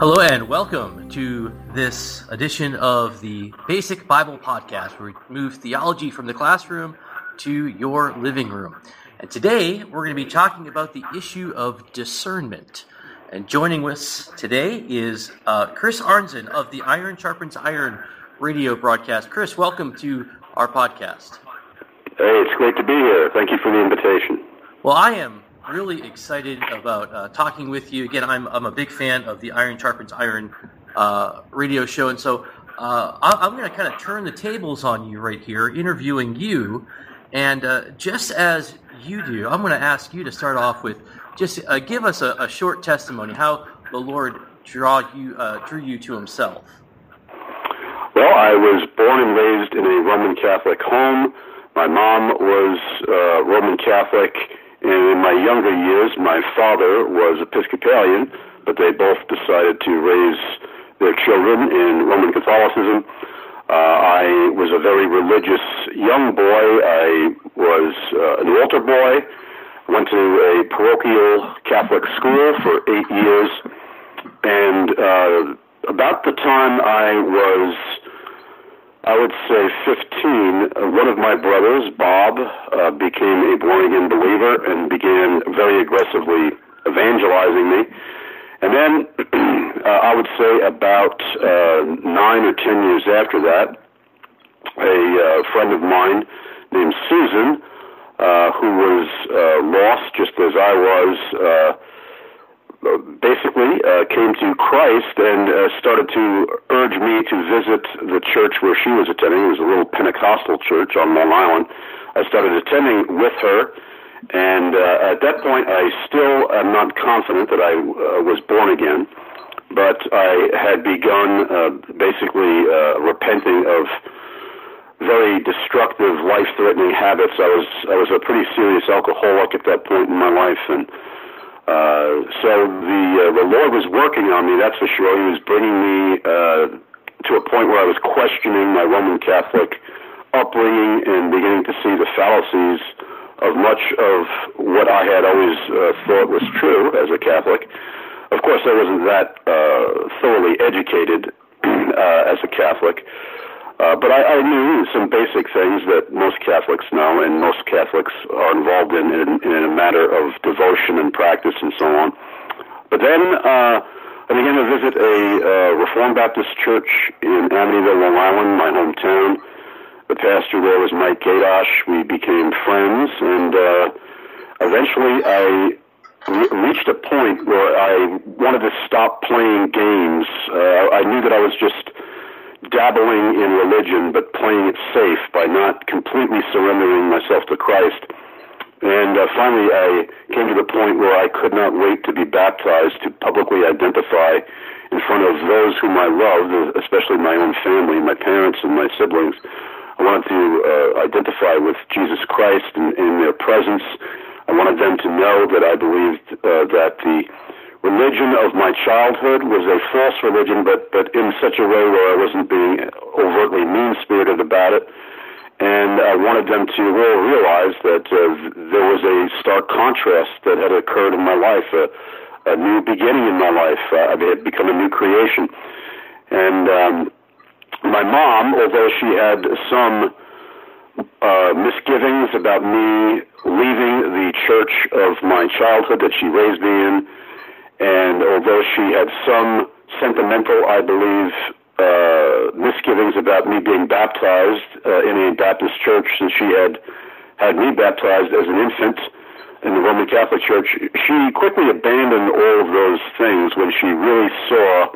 Hello and welcome to this edition of the Basic Bible Podcast, where we move theology from the classroom to your living room. And today we're going to be talking about the issue of discernment. And joining us today is uh, Chris Arnzen of the Iron Sharpens Iron radio broadcast. Chris, welcome to our podcast. Hey, it's great to be here. Thank you for the invitation. Well, I am really excited about uh, talking with you. Again, I'm, I'm a big fan of the Iron Sharpens Iron uh, radio show, and so uh, I'm going to kind of turn the tables on you right here, interviewing you. And uh, just as you do, I'm going to ask you to start off with just uh, give us a, a, short testimony how the Lord draw you uh, drew you to Himself. Well, I was born and raised in a Roman Catholic home. My mom was Roman Catholic in my younger years, my father was Episcopalian, but they both decided to raise their children in Roman Catholicism. Uh, I was a very religious young boy. I was uh, an altar boy. Went to a parochial Catholic school for eight years, and uh, about the time I was I would say 15, uh, one of my brothers, Bob, uh, became a born again believer and began very aggressively evangelizing me. And then uh, I would say about uh, nine or ten years after that, a uh, friend of mine named Susan, uh, who was uh, lost just as I was, uh, basically uh, came to Christ and uh, started to urge me to visit the church where she was attending. It was a little Pentecostal church on Long Island. I started attending with her, and uh, at that point, I still am not confident that I uh, was born again, but I had begun uh, basically uh, repenting of very destructive, life-threatening habits. I was I was a pretty serious alcoholic at that point in my life, and uh, so the uh, the Lord was working on me. That's for sure. He was bringing me uh, to a point where I was questioning my Roman Catholic upbringing and beginning to see the fallacies of much of what I had always uh, thought was true as a Catholic. Of course, I wasn't that uh, thoroughly educated uh, as a Catholic. Uh, but I, I knew some basic things that most Catholics know, and most Catholics are involved in, in, in a matter of devotion and practice and so on. But then uh, I began to visit a uh, Reformed Baptist church in Amityville, Long Island, my hometown. The pastor there was Mike Gadosh. We became friends, and uh, eventually I re- reached a point where I wanted to stop playing games. Uh, I knew that I was just dabbling in religion but playing it safe by not completely surrendering myself to Christ. And uh, finally, I came to the point where I could not wait to be baptized to publicly identify in front of those whom I loved, especially my own family, my parents, and my siblings. I wanted to uh, identify with Jesus Christ in, in their presence. I wanted them to know that I believed uh, that the religion of my childhood was a false religion, but but in such a way where I wasn't being overtly mean spirited about it. And I wanted them to really realize that uh, there was a stark contrast that had occurred in my life, a, a new beginning in my life. Uh, I had become a new creation. And um, my mom, although she had some uh, misgivings about me leaving the church of my childhood that she raised me in, and although she had some sentimental, I believe, uh, misgivings about me being baptized uh, in a Baptist church, since she had had me baptized as an infant in the Roman Catholic Church, she quickly abandoned all of those things when she really saw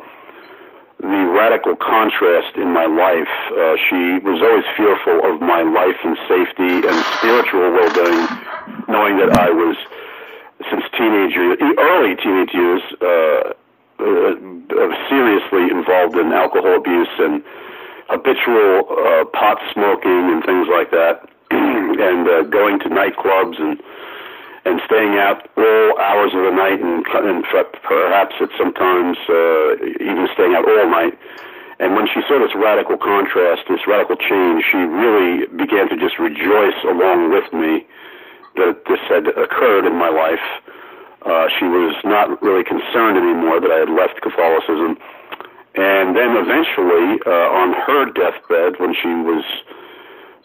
the radical contrast in my life. Uh, she was always fearful of my life and safety and spiritual well-being, knowing that I was since teenage years, early teenage years, uh, uh, seriously involved in alcohol abuse and habitual uh, pot smoking and things like that, and uh, going to nightclubs and and staying out all hours of the night and, and perhaps at sometimes uh, even staying out all night. And when she saw this radical contrast, this radical change, she really began to just rejoice along with me that this had occurred in my life. Uh, she was not really concerned anymore that I had left Catholicism. And then eventually, uh, on her deathbed, when she was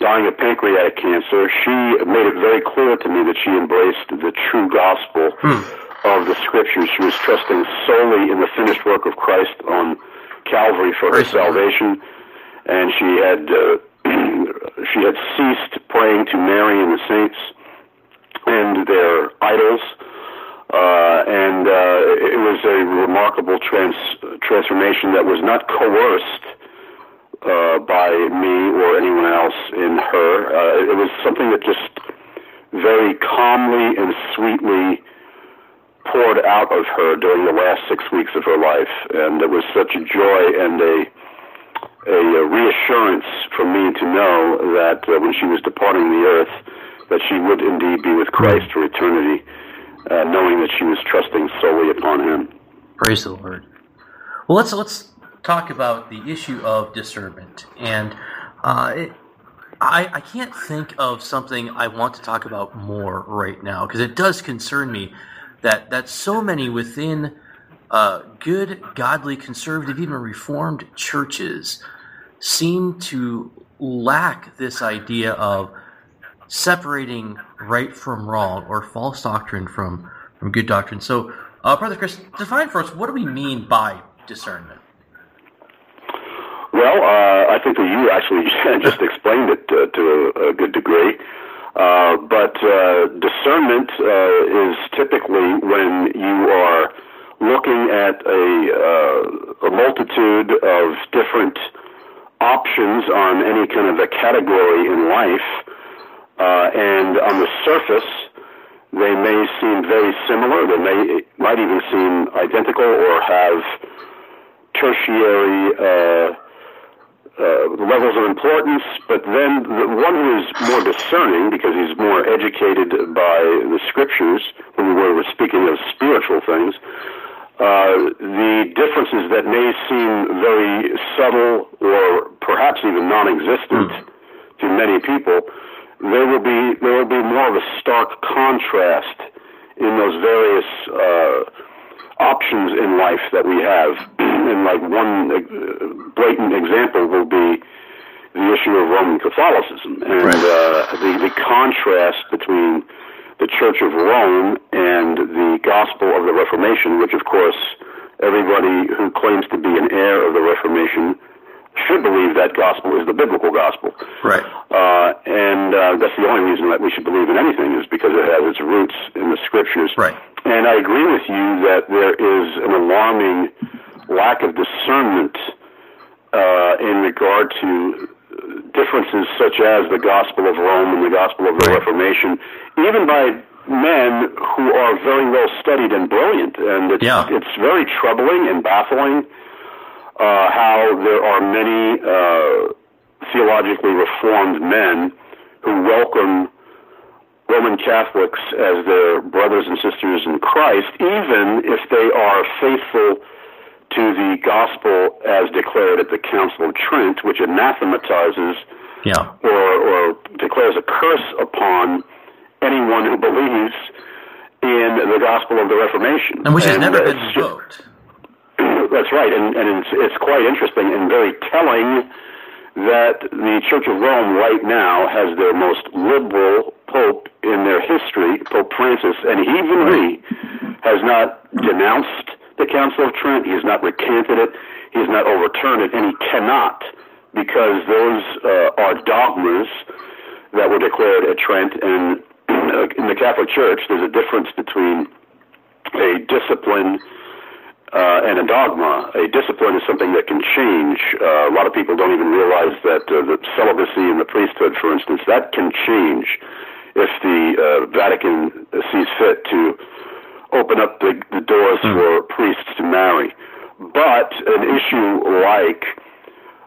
dying of pancreatic cancer, she made it very clear to me that she embraced the true gospel hmm. of the scriptures. She was trusting solely in the finished work of Christ on Calvary for her salvation, and she had uh, she had ceased praying to Mary and the saints and their idols. Uh, and uh, it was a remarkable trans- transformation that was not coerced uh, by me or anyone else in her. Uh, it was something that just very calmly and sweetly poured out of her during the last six weeks of her life, and it was such a joy and a a, reassurance for me to know that uh, when she was departing the earth, that she would indeed be with Christ for eternity, uh, knowing that she was trusting solely upon Him. Praise the Lord. Well, let's let's talk about the issue of discernment. And uh, it, I, I can't think of something I want to talk about more right now because it does concern me that, that so many within uh, good, godly, conservative, even reformed churches seem to lack this idea of separating right from wrong or false doctrine from, from good doctrine. So, uh, Brother Chris, define for us what do we mean by discernment? Well, uh, I think that you actually just explained it to a, a, good degree. Uh, but uh, discernment uh, is typically when you are looking at a, a multitude of different options on any kind of a category in life, and on the surface, they may seem very similar. They may might even seem identical or have tertiary uh, levels of importance, but then the one who is more discerning, because he's more educated by the scriptures, when we were speaking of spiritual things, uh, the differences that may seem very subtle or perhaps even non-existent mm. to many people, there will be there will be more of a stark contrast in those various uh, options in life that we have. and like one uh, blatant example will be the issue of Roman Catholicism and right. uh, the the contrast between the Church of Rome and the gospel of the Reformation, which of course everybody who claims to be an heir of the Reformation should believe that gospel is the biblical gospel. Right. Uh, and uh, that's the only reason that we should believe in anything is because it has its roots in the scriptures. Right. And I agree with you that there is an alarming lack of discernment uh, in regard to differences such as the Gospel of Rome and the Gospel of the Reformation, even by men who are very well studied and brilliant. And it's, yeah. it's very troubling and baffling uh, how there are many uh, theologically reformed men who welcome Roman Catholics as their brothers and sisters in Christ, even if they are faithful to the gospel as declared at the Council of Trent, which anathematizes yeah. or, or declares a curse upon anyone who believes in the gospel of the Reformation. And which has and never been invoked. That's right, and, and it's, it's quite interesting and very telling that the Church of Rome right now has their most liberal pope in their history, Pope Francis, and even he has not denounced the Council of Trent. He has not recanted it. He has not overturned it, and he cannot because those uh, are dogmas that were declared at Trent. And in the Catholic Church, there's a difference between a discipline uh, and a dogma. A discipline is something that can change. Uh, a lot of people don't even realize that uh, the celibacy in the priesthood, for instance, that can change if the uh, Vatican sees fit to open up the, the doors mm. for priests to marry. But an issue like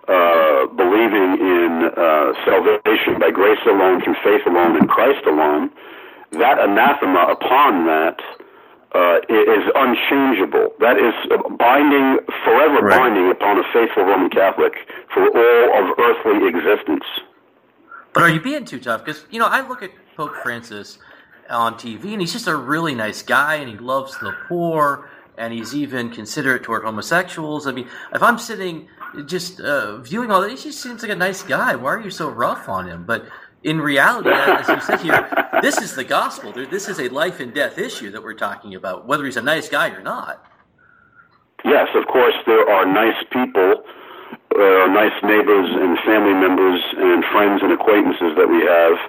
uh, believing in uh, salvation by grace alone, through faith alone, in Christ alone, that anathema upon that uh, is unchangeable. That is binding, forever right. binding upon a faithful Roman Catholic for all of earthly existence. But are you being too tough? Because you know, I look at Pope Francis, on TV, and he's just a really nice guy, and he loves the poor, and he's even considerate toward homosexuals. I mean, if I'm sitting just uh, viewing all that, he just seems like a nice guy. Why are you so rough on him? But in reality, as you said here, this is the gospel. This is a life and death issue that we're talking about, whether he's a nice guy or not. Yes, of course, there are nice people, uh, nice neighbors and family members and friends and acquaintances that we have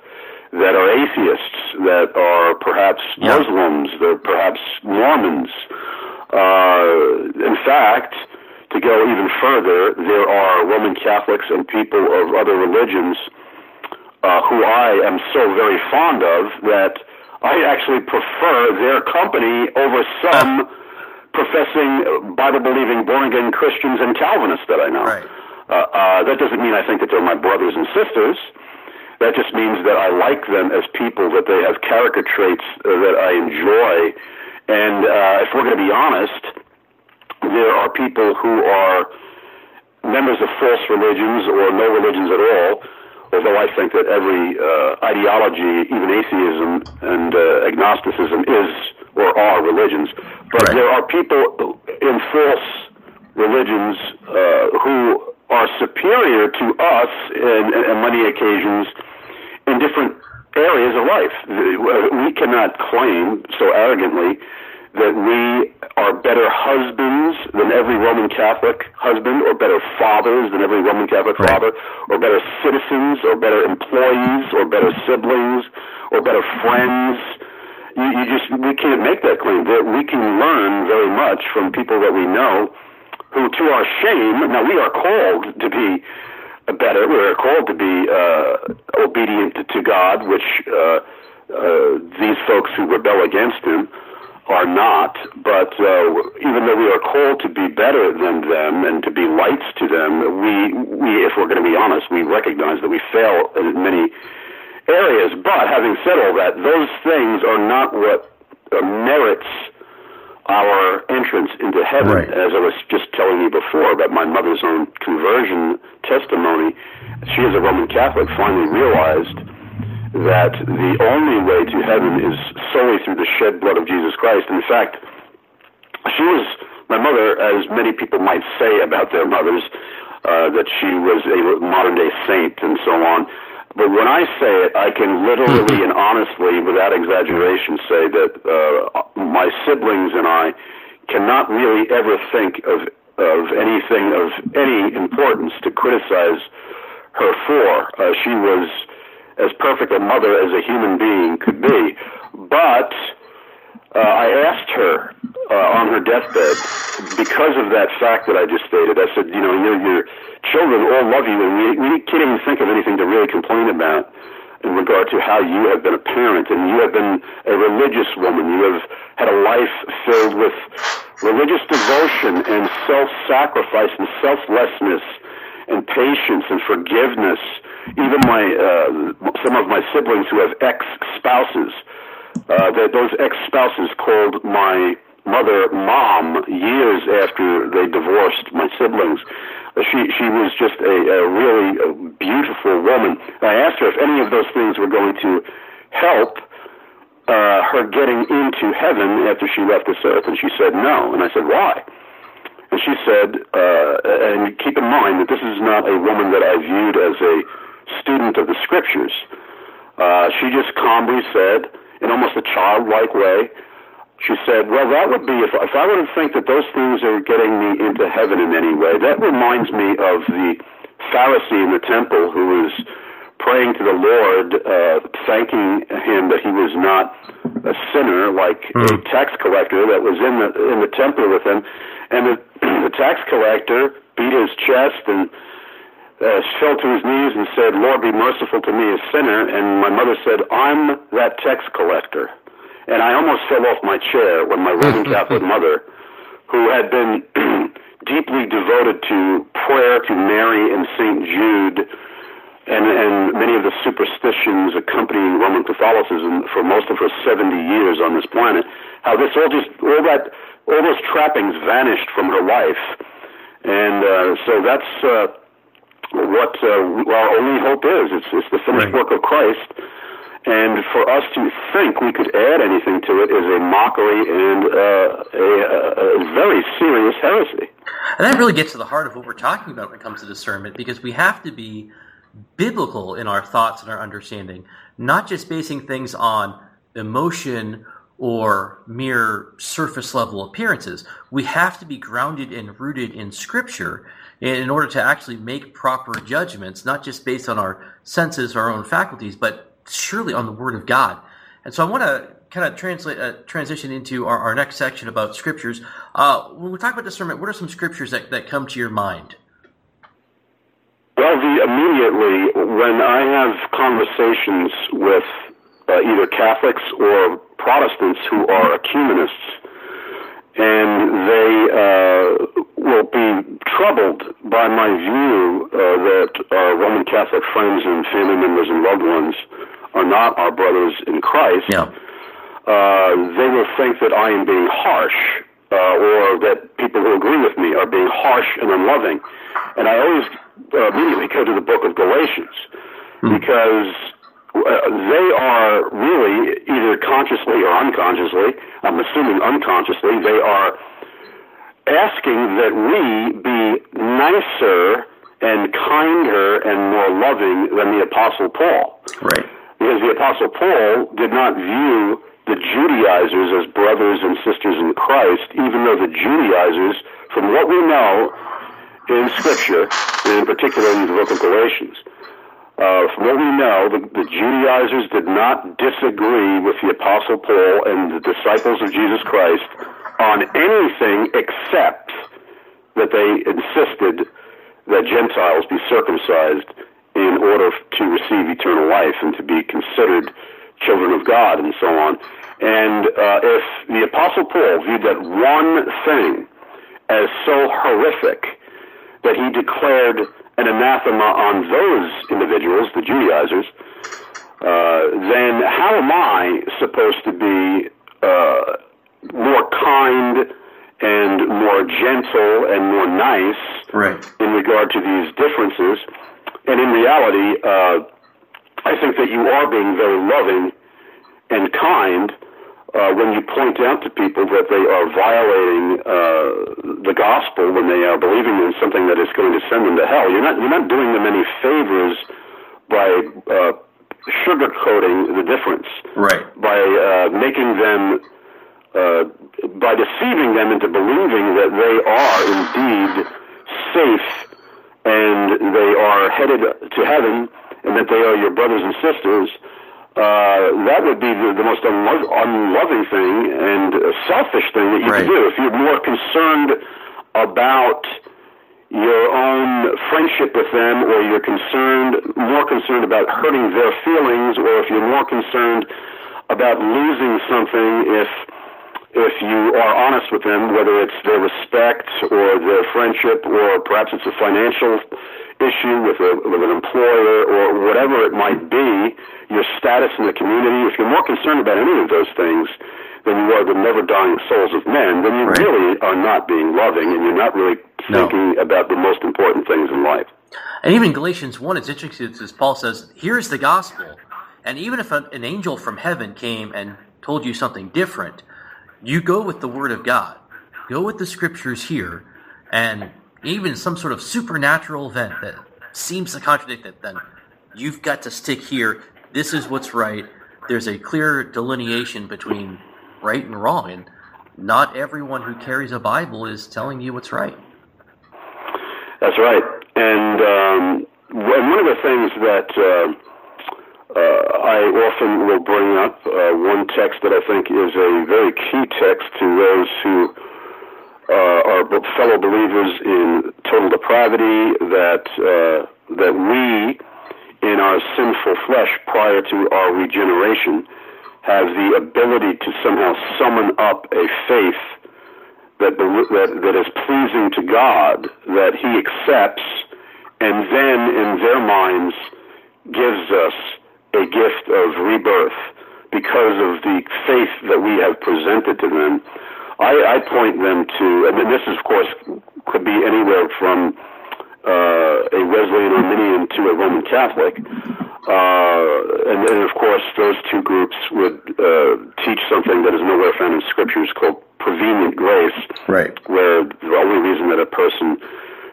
that are atheists, that are perhaps yeah. Muslims, that are perhaps Mormons. Uh, in fact, to go even further, there are Roman Catholics and people of other religions uh, who I am so very fond of that I actually prefer their company over some professing Bible believing born again Christians and Calvinists that I know. Right. Uh, uh, that doesn't mean I think that they're my brothers and sisters. That just means that I like them as people, that they have character traits uh, that I enjoy. And uh, if we're going to be honest, there are people who are members of false religions or no religions at all although I think that every uh, ideology, even atheism and uh, agnosticism, is or are religions. But right. there are people in false religions uh, who are superior to us in, in many occasions in different areas of life. We cannot claim so arrogantly that we are better husbands than every Roman Catholic husband, or better fathers than every Roman Catholic right. father, or better citizens, or better employees, or better siblings, or better friends. You, you just we can't make that claim. That we can learn very much from people that we know, who, to our shame, now we are called to be better. We are called to be uh, obedient to God, which uh, uh, these folks who rebel against Him are not, but uh, even though we are called to be better than them and to be lights to them, we, we, if we're going to be honest, we recognize that we fail in many areas. But having said all that, those things are not what uh, merits our entrance into heaven. Right. As I was just telling you before about my mother's own conversion testimony, she, as a Roman Catholic, finally realized that the only way to heaven is solely through the shed blood of Jesus Christ. In fact, she was my mother, as many people might say about their mothers, uh, that she was a modern day saint and so on. But when I say it, I can literally and honestly, without exaggeration, say that uh, my siblings and I cannot really ever think of of anything of any importance to criticize her for. Uh, she was as perfect a mother as a human being could be. But uh, I asked her uh, on her deathbed, because of that fact that I just stated, I said, you know, your, your children all love you, and we, we can't even think of anything to really complain about in regard to how you have been a parent, and you have been a religious woman. You have had a life filled with religious devotion and self-sacrifice and selflessness and patience and forgiveness. Even my uh, some of my siblings who have ex spouses, uh, that those ex spouses called my mother mom years after they divorced my siblings. Uh, she she was just a, a really a beautiful woman. I asked her if any of those things were going to help uh, her getting into heaven after she left this earth, and she said no. And I said why? And she said, uh, and keep in mind that this is not a woman that I viewed as a student of the scriptures. Uh, she just calmly said, in almost a childlike way, she said, Well, that would be, if, if I were to think that those things are getting me into heaven in any way, that reminds me of the Pharisee in the temple who was praying to the Lord, uh, thanking him that he was not a sinner like mm. a tax collector that was in the in the temple with him, and the, the tax collector beat his chest and uh, fell to his knees and said, Lord, be merciful to me, a sinner. And my mother said, I'm that tax collector. And I almost fell off my chair when my Roman Catholic mother, who had been deeply devoted to prayer to Mary and St. Jude, and, and many of the superstitions accompanying Roman Catholicism for most of her 70 years on this planet, how this all just, all that, all those trappings vanished from her life. And uh, so that's, uh, what uh, our only hope is. It's, it's the finished right. work of Christ. And for us to think we could add anything to it is a mockery and uh, a, a very serious heresy. And that really gets to the heart of what we're talking about when it comes to discernment, because we have to be biblical in our thoughts and our understanding, not just basing things on emotion or mere surface level appearances. We have to be grounded and rooted in Scripture in order to actually make proper judgments, not just based on our senses our own faculties, but surely on the Word of God. And so I want to kind of translate uh, transition into our, our, next section about scriptures. Uh, when we talk about discernment, what are some scriptures that, that come to your mind? Well, the, immediately when I have conversations with uh, either Catholics or Protestants who are ecumenists, and they uh, will be troubled by my view uh, that our Roman Catholic friends and family members and loved ones are not our brothers in Christ. Yeah. Uh, they will think that I am being harsh, uh, or that people who agree with me are being harsh and unloving. And I always uh, immediately go to the book of Galatians hmm. because uh, they are really either consciously or unconsciously, I'm assuming unconsciously, they are asking that we be nicer and kinder and more loving than the Apostle Paul. Right. Because the Apostle Paul did not view the Judaizers as brothers and sisters in Christ, even though the Judaizers, from what we know in Scripture, and in particular in the book of Galatians, uh, from what we know, the, the Judaizers did not disagree with the Apostle Paul and the disciples of Jesus Christ on anything except that they insisted that Gentiles be circumcised in order to receive eternal life and to be considered children of God and so on. And uh, if the Apostle Paul viewed that one thing as so horrific that he declared an anathema on those individuals, the Judaizers, uh, then how am I supposed to be uh, more kind and more gentle and more nice right. in regard to these differences? And in reality, uh, I think that you are being very loving and kind uh, when you point out to people that they are violating uh, the gospel when they are believing in something that is going to send them to hell, you're not you're not doing them any favors by uh, sugarcoating the difference, right? By uh, making them uh, by deceiving them into believing that they are indeed safe and they are headed to heaven and that they are your brothers and sisters uh, that would be the, the most unlo- unloving thing and selfish thing that you right. could do. If you're more concerned about your own friendship with them, or you're concerned, more concerned about hurting their feelings, or if you're more concerned about losing something, if if you are honest with them, whether it's their respect or their friendship, or perhaps it's a financial issue with, a, with an employer or whatever it might be, your status in the community, if you're more concerned about any of those things than you are the never dying souls of men, then you right. really are not being loving and you're not really thinking no. about the most important things in life. And even Galatians 1, it's interesting as Paul says, here's the gospel. And even if an, an angel from heaven came and told you something different, you go with the word of God. Go with the scriptures here and even some sort of supernatural event that seems to contradict it, then you've got to stick here. This is what's right. There's a clear delineation between right and wrong, and not everyone who carries a Bible is telling you what's right. That's right. And, um, one of the things that uh, uh, I often will bring up, uh, one text that I think is a very key text to those who uh, are fellow believers in total depravity, that uh, that we, in our sinful flesh, prior to our regeneration, have the ability to somehow summon up a faith that that, that is pleasing to God, that He accepts, and then in their minds gives us a gift of rebirth because of the faith that we have presented to them I, I point them to, and this, is, of course, could be anywhere from uh, a Wesleyan Arminian to a Roman Catholic. Uh, and, and of course, those two groups would uh, teach something that is nowhere found in scriptures called prevenient grace, right? Where the only reason that a person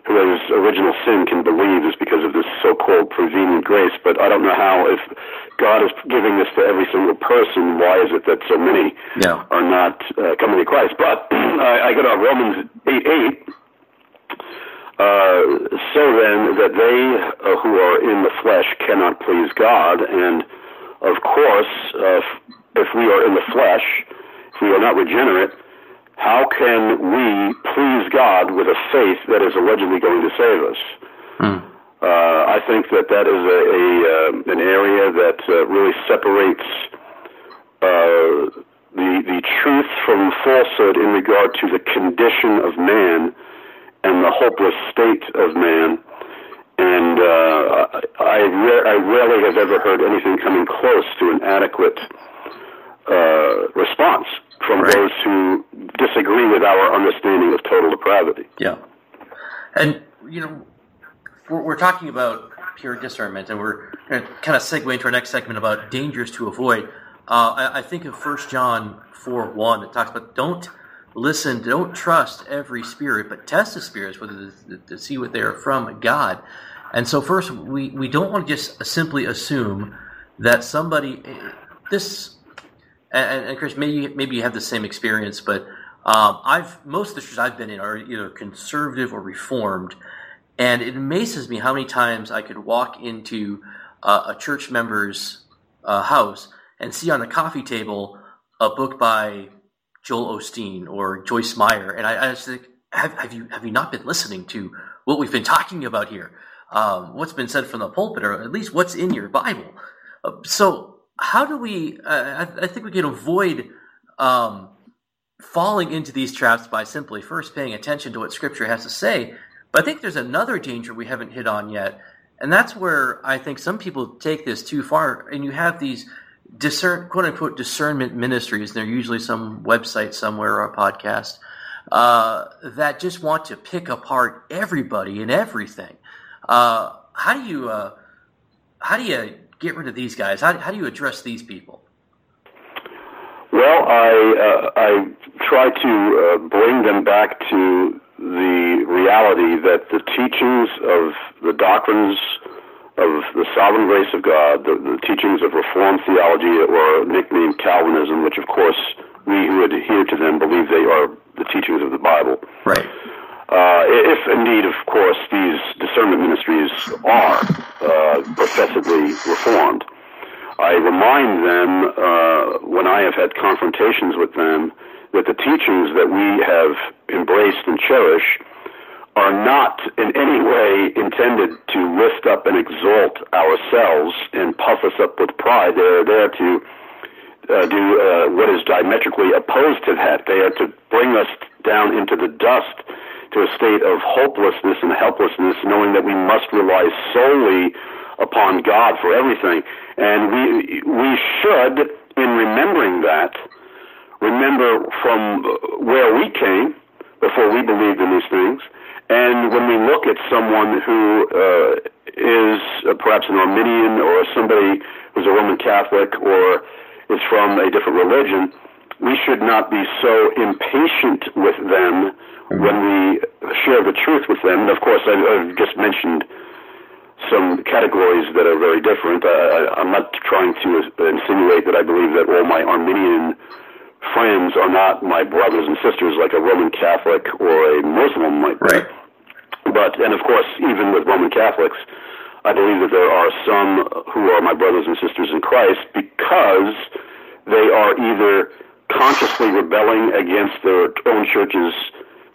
who has original sin can believe is because of this so-called prevenient grace. But I don't know how, if God is giving this to every single person, why is it that so many yeah. are not uh, coming to Christ? But I, I go to Romans 8 8. Uh, so then, that they uh, who are in the flesh cannot please God, and of course, uh, if we are in the flesh, if we are not regenerate, how can we please God with a faith that is allegedly going to save us? Mm. Uh, I think that that is a, a uh, an area that uh, really separates uh, the the truth from falsehood in regard to the condition of man and the hopeless state of man. And uh, I, ra- I rarely have ever heard anything coming close to an adequate uh, response from right. those who disagree with our understanding of total depravity. Yeah. And, you know, we're, we're talking about pure discernment, and we're going to kind of segue into our next segment about dangers to avoid. Uh, I, I, think of 1 John 4 1, it talks about don't listen, don't trust every spirit, but test the spirits whether to, to see what they are from God. And so, first, we, we don't want to just simply assume that somebody, this and, and Chris, maybe maybe you have the same experience, but um, I've most of the churches I've been in are either conservative or reformed, and it amazes me how many times I could walk into uh, a church member's uh, house and see on the coffee table a book by Joel Osteen or Joyce Meyer, and I, I just think, have, have you have you not been listening to what we've been talking about here? Um, what's been said from the pulpit, or at least what's in your Bible? Uh, so how do we? Uh, I, I, think we can avoid um, falling into these traps by simply first paying attention to what Scripture has to say. But I think there's another danger we haven't hit on yet, and that's where I think some people take this too far. And you have these discern, quote unquote, discernment ministries. They're usually some website somewhere or a podcast uh, that just want to pick apart everybody and everything. Uh, how do you? Uh, how do you get rid of these guys? How, how do you address these people? Well, I uh, I try to uh, bring them back to the reality that the teachings of the doctrines of the sovereign grace of God, the, the teachings of Reformed theology, or nicknamed Calvinism, which of course we who adhere to them believe they are the teachings of the Bible. Right. Uh, if indeed, of course, these discernment ministries are uh, professedly reformed, I remind them uh, when I have had confrontations with them that the teachings that we have embraced and cherish are not in any way intended to lift up and exalt ourselves and puff us up with pride. They are there to uh, do uh, what is diametrically opposed to that. They are to bring us down into the dust to a state of hopelessness and helplessness, knowing that we must rely solely upon God for everything. And we we should, in remembering that, remember from where we came before we believed in these things. And when we look at someone who uh, is uh, perhaps an Arminian or somebody who's a Roman Catholic or is from a different religion, we should not be so impatient with them mm. when we share the truth with them. And of course, I, I've just mentioned some categories that are very different. I, I'm not trying to insinuate that I believe that all my Arminian friends are not my brothers and sisters like a Roman Catholic or a Muslim might be. Right. But, and of course, even with Roman Catholics, I believe that there are some who are my brothers and sisters in Christ because they are either consciously rebelling against their own church's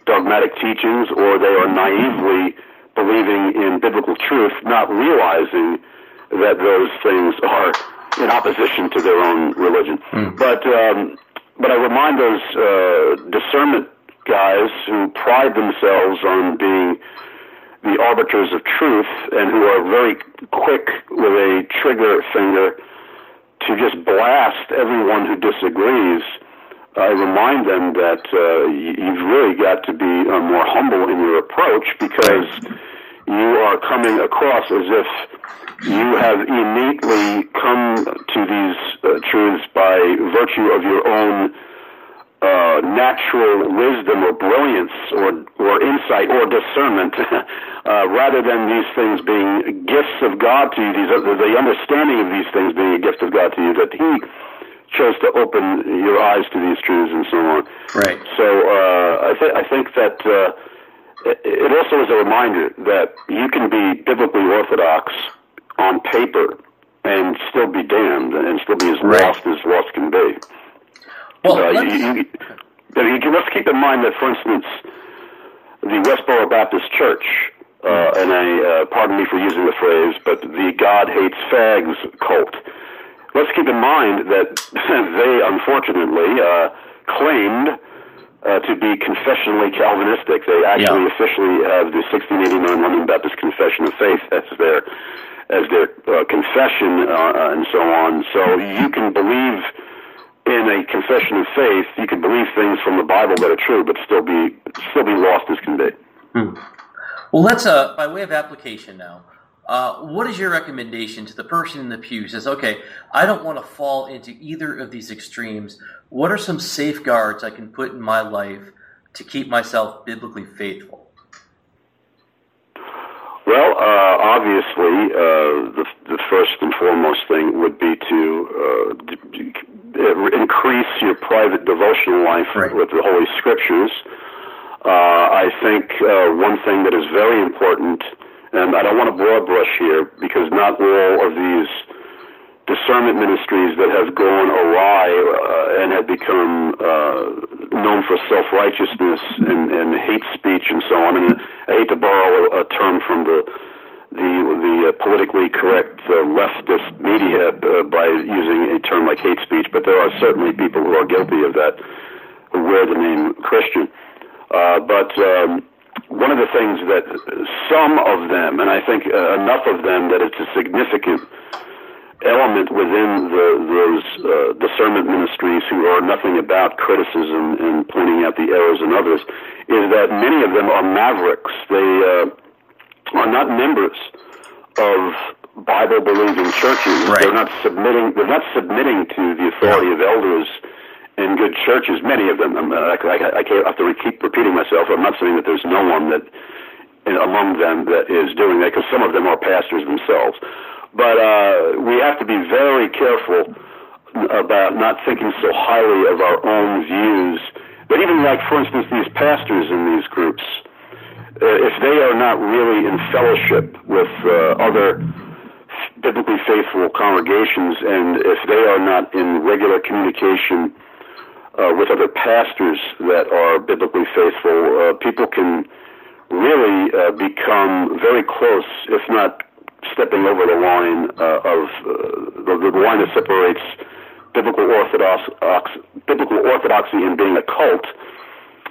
dogmatic teachings or they are naively believing in biblical truth, not realizing that those things are in opposition to their own religion. Mm. But um, but I remind those uh, discernment guys who pride themselves on being the arbiters of truth and who are very quick with a trigger finger to just blast everyone who disagrees I remind them that uh, you've really got to be uh, more humble in your approach because you are coming across as if you have innately come to these uh, truths by virtue of your own uh, natural wisdom or brilliance or or insight or discernment, uh, rather than these things being gifts of God to you. These are, the understanding of these things being a gift of God to you. That He chose to open your eyes to these truths and so on. Right. So uh, I, th- I think that. Uh, it also is a reminder that you can be biblically orthodox on paper and still be damned and still be as right. lost as lost can be. Well, uh, you, you, you, you must keep in mind that, for instance, the Westboro Baptist Church, uh, and I, uh, pardon me for using the phrase, but the God hates fags cult. Let's keep in mind that they, unfortunately, uh, claimed uh, to be confessionally Calvinistic. They actually yeah. officially have the 1689 London Baptist Confession of Faith as their as their uh, confession uh, and so on. So you can believe in a confession of faith. You can believe things from the Bible that are true, but still be still be lost as can be. Hmm. Well, let's uh, by way of application now. Uh, what is your recommendation to the person in the pew who says, okay, I don't want to fall into either of these extremes? What are some safeguards I can put in my life to keep myself biblically faithful? Well, uh, obviously, uh, the, the first and foremost thing would be to uh, increase your private devotional life right. with the Holy Scriptures. Uh, I think uh, one thing that is very important and I don't want to broad brush here because not all of these discernment ministries that have gone awry uh, and have become uh, known for self righteousness and, and hate speech and so on. And I hate to borrow a, a term from the the the uh, politically correct uh, leftist media uh, by using a term like hate speech, but there are certainly people who are guilty of that who wear the name Christian. Uh, but um, one of the things that some of them, and I think uh, enough of them that it's a significant element within the, those uh, discernment ministries who are nothing about criticism and pointing out the errors in others, is that many of them are mavericks. They uh, are not members of Bible believing churches. Right. They're not submitting. They're not submitting to the authority of elders in good churches, many of them. I, I, I can't have to keep repeating myself. I'm not saying that there's no one that among them that is doing that, because some of them are pastors themselves. But uh, we have to be very careful about not thinking so highly of our own views. But even like, for instance, these pastors in these groups, uh, if they are not really in fellowship with uh, other biblically faithful congregations, and if they are not in regular communication uh, with other pastors that are biblically faithful, uh, people can really uh, become very close, if not stepping over the line uh, of uh, the, the line that separates biblical orthodox, biblical orthodoxy and being a cult.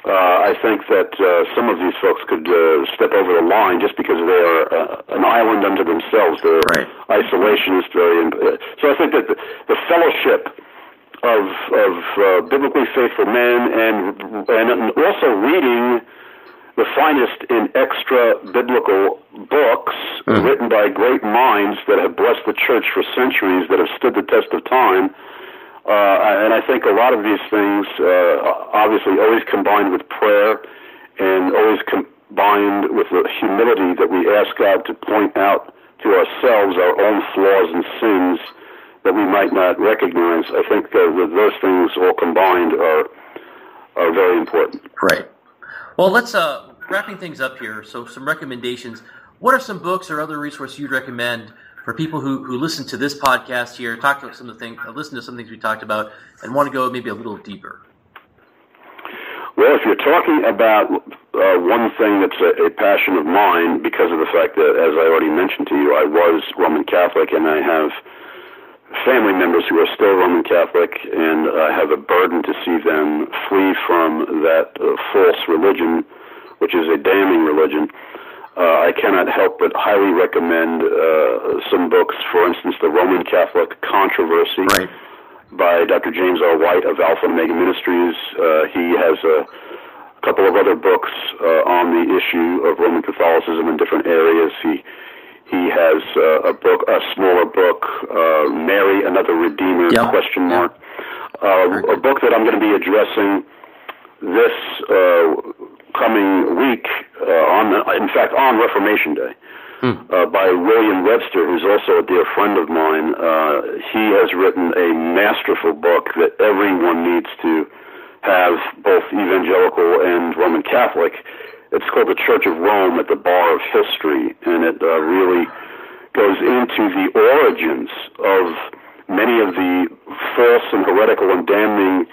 Uh, I think that uh, some of these folks could uh, step over the line just because they are uh, an island unto themselves. They're right. isolationist, very. Uh, so I think that the, the fellowship of of uh, biblically faithful men and and also reading the finest in extra biblical books mm-hmm. written by great minds that have blessed the church for centuries that have stood the test of time. Uh, and I think a lot of these things, uh, obviously, always combined with prayer and always combined with the humility that we ask God to point out to ourselves our own flaws and sins that we might not recognize. I think that those things all combined are are very important. Right. Well, let's uh, wrapping things up here. So, some recommendations. What are some books or other resources you'd recommend for people who, who listen to this podcast here, talk to some of the things, uh, listen to some things we talked about, and want to go maybe a little deeper? Well, if you're talking about uh, one thing that's a, a passion of mine, because of the fact that, as I already mentioned to you, I was Roman Catholic, and I have family members who are still Roman Catholic, and I have a burden to see them flee from that uh, false religion, which is a damning religion. Uh, I cannot help but highly recommend uh, some books. For instance, The Roman Catholic Controversy right. by Dr. James R. White of Alpha and Omega Ministries. Uh, he has a couple of other books uh, on the issue of Roman Catholicism in different areas. He he has uh, a book, a smaller book, uh, Mary, Another Redeemer? Yeah. Question mark. Uh, a book that I'm going to be addressing this uh, coming week uh, on, in fact, on Reformation Day. Uh, by William Webster, who's also a dear friend of mine. Uh, he has written a masterful book that everyone needs to have, both evangelical and Roman Catholic. It's called The Church of Rome at the Bar of History, and it uh, really goes into the origins of many of the false and heretical and damning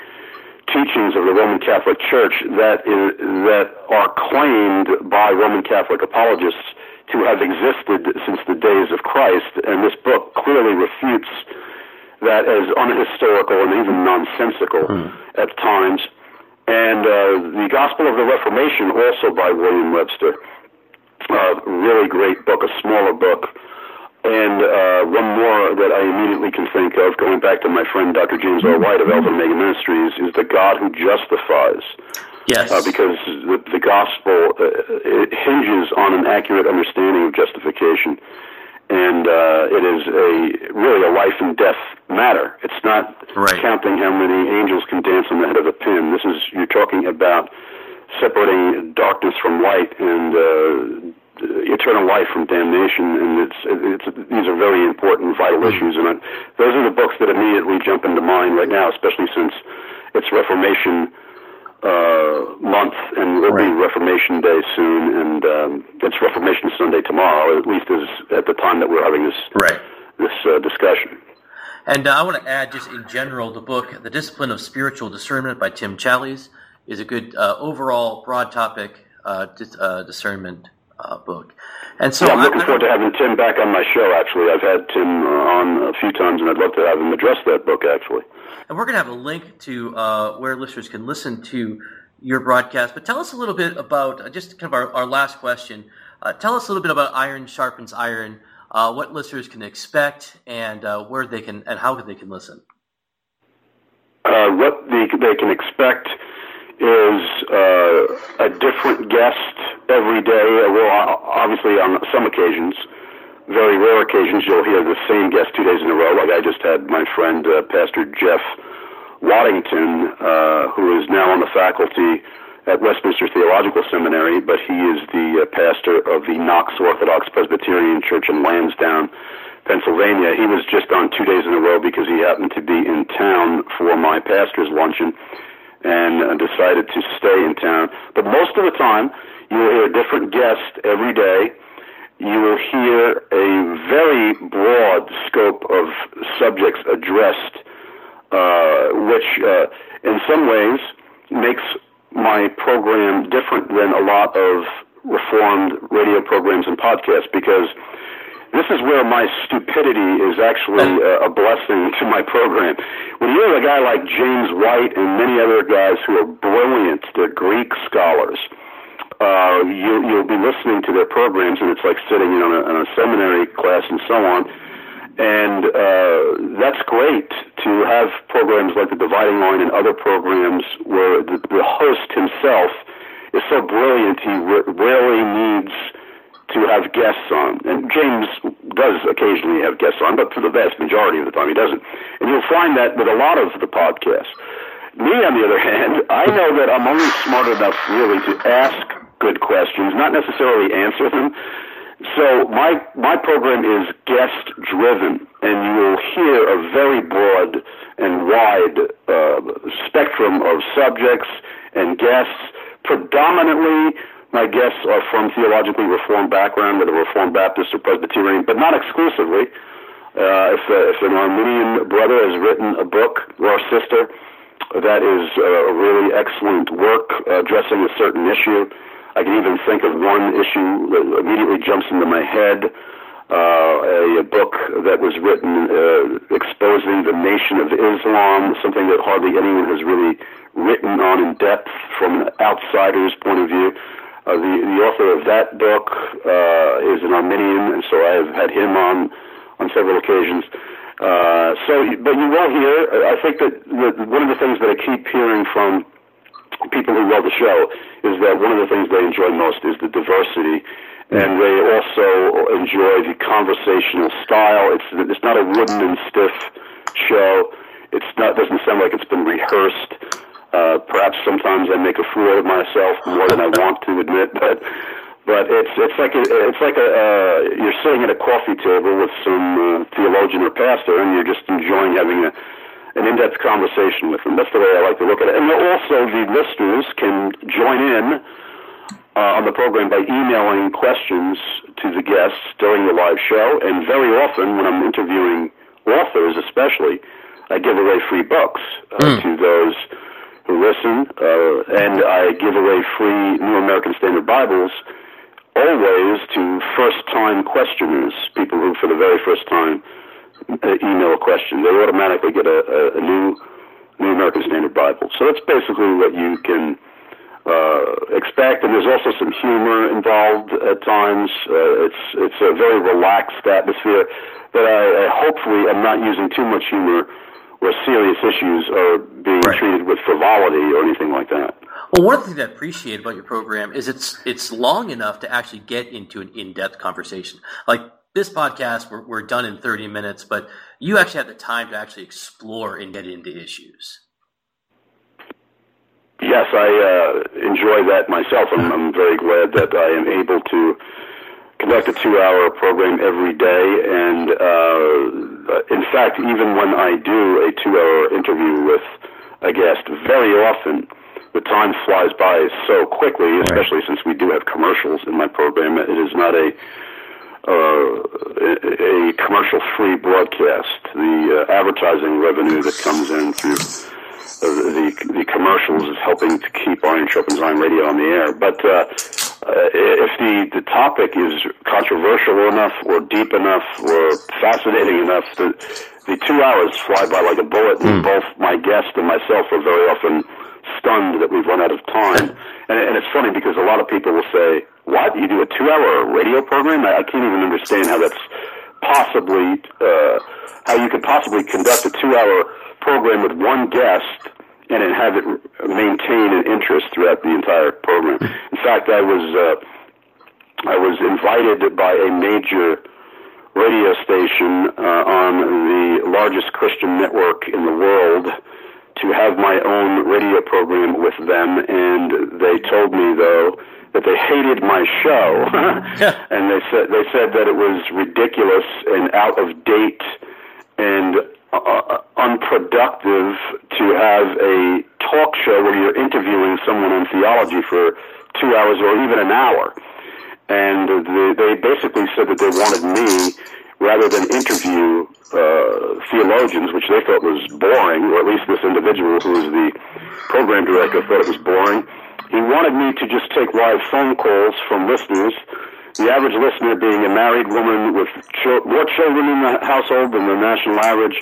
teachings of the Roman Catholic Church that is, that are claimed by Roman Catholic apologists to have existed since the days of Christ, and this book clearly refutes that as unhistorical and even nonsensical at times. And uh, the Gospel of the Reformation, also by William Webster, uh, really great book, a smaller book. And uh, one more that I immediately can think of, going back to my friend Dr. James R. White of Alpha Omega Ministries, is The God Who Justifies Yes. uh, because the, the gospel uh, it hinges on an accurate understanding of justification, and uh, it is a really a life and death matter. It's not Right. counting how many angels can dance on the head of a pin. This is you're talking about separating darkness from light and uh, eternal life from damnation, and it's it's these are very important, vital issues, and I, those are the books that immediately jump into mind right now, especially since it's Reformation uh, month, and it'll be Reformation Day soon, and um, it's Reformation Sunday tomorrow. At least is at the time that we're having this right. this uh, discussion. And uh, I want to add, just in general, the book "The Discipline of Spiritual Discernment" by Tim Challies is a good uh, overall broad topic uh, dis- uh, discernment uh, book. And so Yeah, I'm looking forward to having Tim back on my show. Actually, I've had Tim uh, on a few times, and I'd love to have him address that book. Actually, And we're going to have a link to uh, where listeners can listen to your broadcast. But tell us a little bit about uh, just kind of our, our last question. Uh, tell us a little bit about Iron Sharpens Iron. Uh, what listeners can expect, and uh, where they can, and how they can listen. uh, what they, they can expect is uh, a different guest every day. Well, obviously, on some occasions, very rare occasions, you'll hear the same guest two days in a row. Like I just had my friend uh, Pastor Jeff Waddington, uh, who is now on the faculty at Westminster Theological Seminary, but he is the uh, pastor of the Knox Orthodox Presbyterian Church in Lansdowne, Pennsylvania. He was just on two days in a row because he happened to be in town for my pastor's luncheon and uh, decided to stay in town. But most of the time, you will hear a different guest every day. You will hear a very broad scope of subjects addressed, uh, which uh, in some ways makes my program different than a lot of reformed radio programs and podcasts because this is where my stupidity is actually a, a blessing to my program. When you have a guy like James White and many other guys who are brilliant, they're Greek scholars, uh, you, you'll be listening to their programs, and it's like sitting in on a, on a seminary class and so on. And uh, that's great to have programs like the Dividing Line and other programs where the, the host himself is so brilliant he r- rarely needs to have guests on. And James does occasionally have guests on, but for the vast majority of the time he doesn't. And you'll find that with a lot of the podcasts. Me, on the other hand, I know that I'm only smart enough really to ask good questions, not necessarily answer them. So my my program is guest driven, and you will hear a very broad and wide uh, spectrum of subjects and guests. Predominantly, my guests are from theologically reformed background, whether Reformed Baptist or Presbyterian, but not exclusively. Uh, if, uh, if an Arminian brother has written a book or a sister that is uh, a really excellent work uh, addressing a certain issue, I can even think of one issue that immediately jumps into my head. Uh, a, a book that was written uh, exposing the Nation of Islam, something that hardly anyone has really written on in depth from an outsider's point of view. Uh, the, the author of that book uh, is an Arminian, and so I have had him on on several occasions. Uh, so, but you will hear. I think that the, one of the things that I keep hearing from people who love the show is that one of the things they enjoy most is the diversity, and they also enjoy the conversational style. It's it's not a wooden and stiff show. It's not doesn't sound like it's been rehearsed. Uh, perhaps sometimes I make a fool of myself more than I want to admit, but but it's it's like a, it's like a uh, you're sitting at a coffee table with some uh, theologian or pastor, and you're just enjoying having a an in-depth conversation with them. That's the way I like to look at it. And also, the listeners can join in uh, on the program by emailing questions to the guests during the live show. And very often, when I'm interviewing authors, especially, I give away free books uh, mm. to those who listen, uh, and I give away free New American Standard Bibles always to first-time questioners, people who, for the very first time, uh, email a question. They automatically get a, a, a new New American Standard Bible. So that's basically what you can uh, expect. And there's also some humor involved at times. Uh, it's it's a very relaxed atmosphere. But I, I hopefully am not using too much humor where serious issues are being right. treated with frivolity or anything like that. Well, one of the things I appreciate about your program is it's it's long enough to actually get into an in-depth conversation. Like this podcast, we're, we're done in 30 minutes, but you actually have the time to actually explore and get into issues. Yes, I uh, enjoy that myself. I'm, I'm very glad that I am able to conduct a two-hour program every day, and uh, in fact, even when I do a two-hour interview with a guest, very often the time flies by so quickly, especially right. since we do have commercials in my program. It is not a uh, a commercial-free broadcast. The uh, advertising revenue that comes in through uh, the the commercials is helping to keep Iron Iron Radio on the air. But uh, if the the topic is controversial enough, or deep enough, or fascinating enough, the the two hours fly by like a bullet, and mm. both my guest and myself are very often stunned that we've run out of time. And, and it's funny because a lot of people will say, "What? You do a two-hour radio program? I, I can't even understand how that's possibly uh, how you could possibly conduct a two-hour program with one guest and then have it maintain an interest throughout the entire program." In fact, I was uh, I was invited by a major radio station uh, on the largest Christian network in the world to have my own radio program with them, and they told me though that they hated my show, and they said they said that it was ridiculous and out of date and uh, uh, unproductive to have a talk show where you're interviewing someone on theology for two hours or even an hour. And they, they basically said that they wanted me rather than interview uh, theologians, which they thought was boring, or at least this individual who was the program director thought it was boring. He wanted me to just take live phone calls from listeners. The average listener being a married woman with more children in the household than the national average,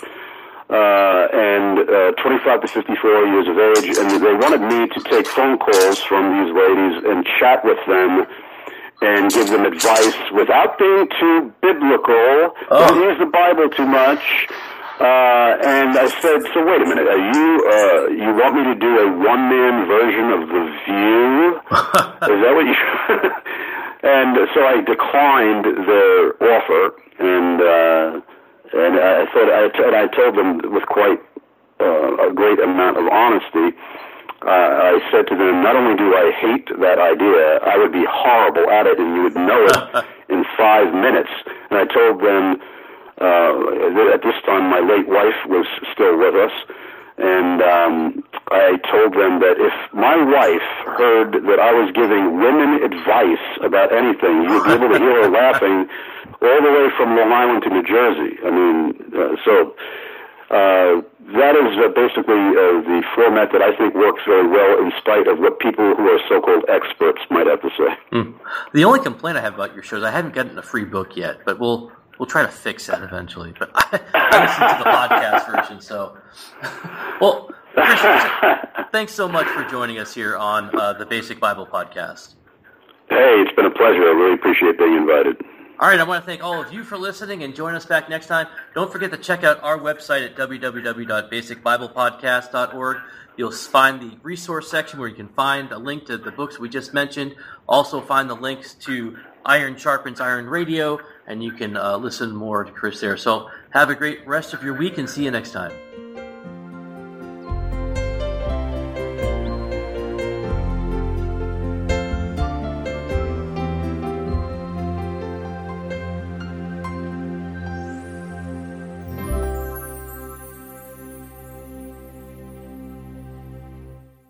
uh, and uh, 25 to 54 years of age. And they wanted me to take phone calls from these ladies and chat with them and give them advice without being too biblical. Oh. Don't use the Bible too much. Uh, and I said, so wait a minute, are you, uh, you want me to do a one-man version of The View? Is that what you, and so I declined their offer, and, uh, and I said, I, and I told them with quite, uh, a great amount of honesty, uh, I said to them, not only do I hate that idea, I would be horrible at it, and you would know it in five minutes. And I told them uh, at this time my late wife was still with us, and um, I told them that if my wife heard that I was giving women advice about anything, you'd be able to hear her laughing all the way from Long Island to New Jersey. I mean, uh, so uh, that is uh, basically uh, the format that I think works very well in spite of what people who are so-called experts might have to say. Mm. The only complaint I have about your show is I haven't gotten a free book yet, but we'll we'll try to fix that eventually. But I, I listen to the podcast version, so well. Christian, thanks so much for joining us here on uh, the Basic Bible Podcast. Hey, it's been a pleasure. I really appreciate being invited. All right, I want to thank all of you for listening and join us back next time. Don't forget to check out our website at www.basicbiblepodcast.org. You'll find the resource section where you can find a link to the books we just mentioned. Also find the links to Iron Sharpens Iron Radio, and you can uh, listen more to Chris there. So have a great rest of your week and see you next time.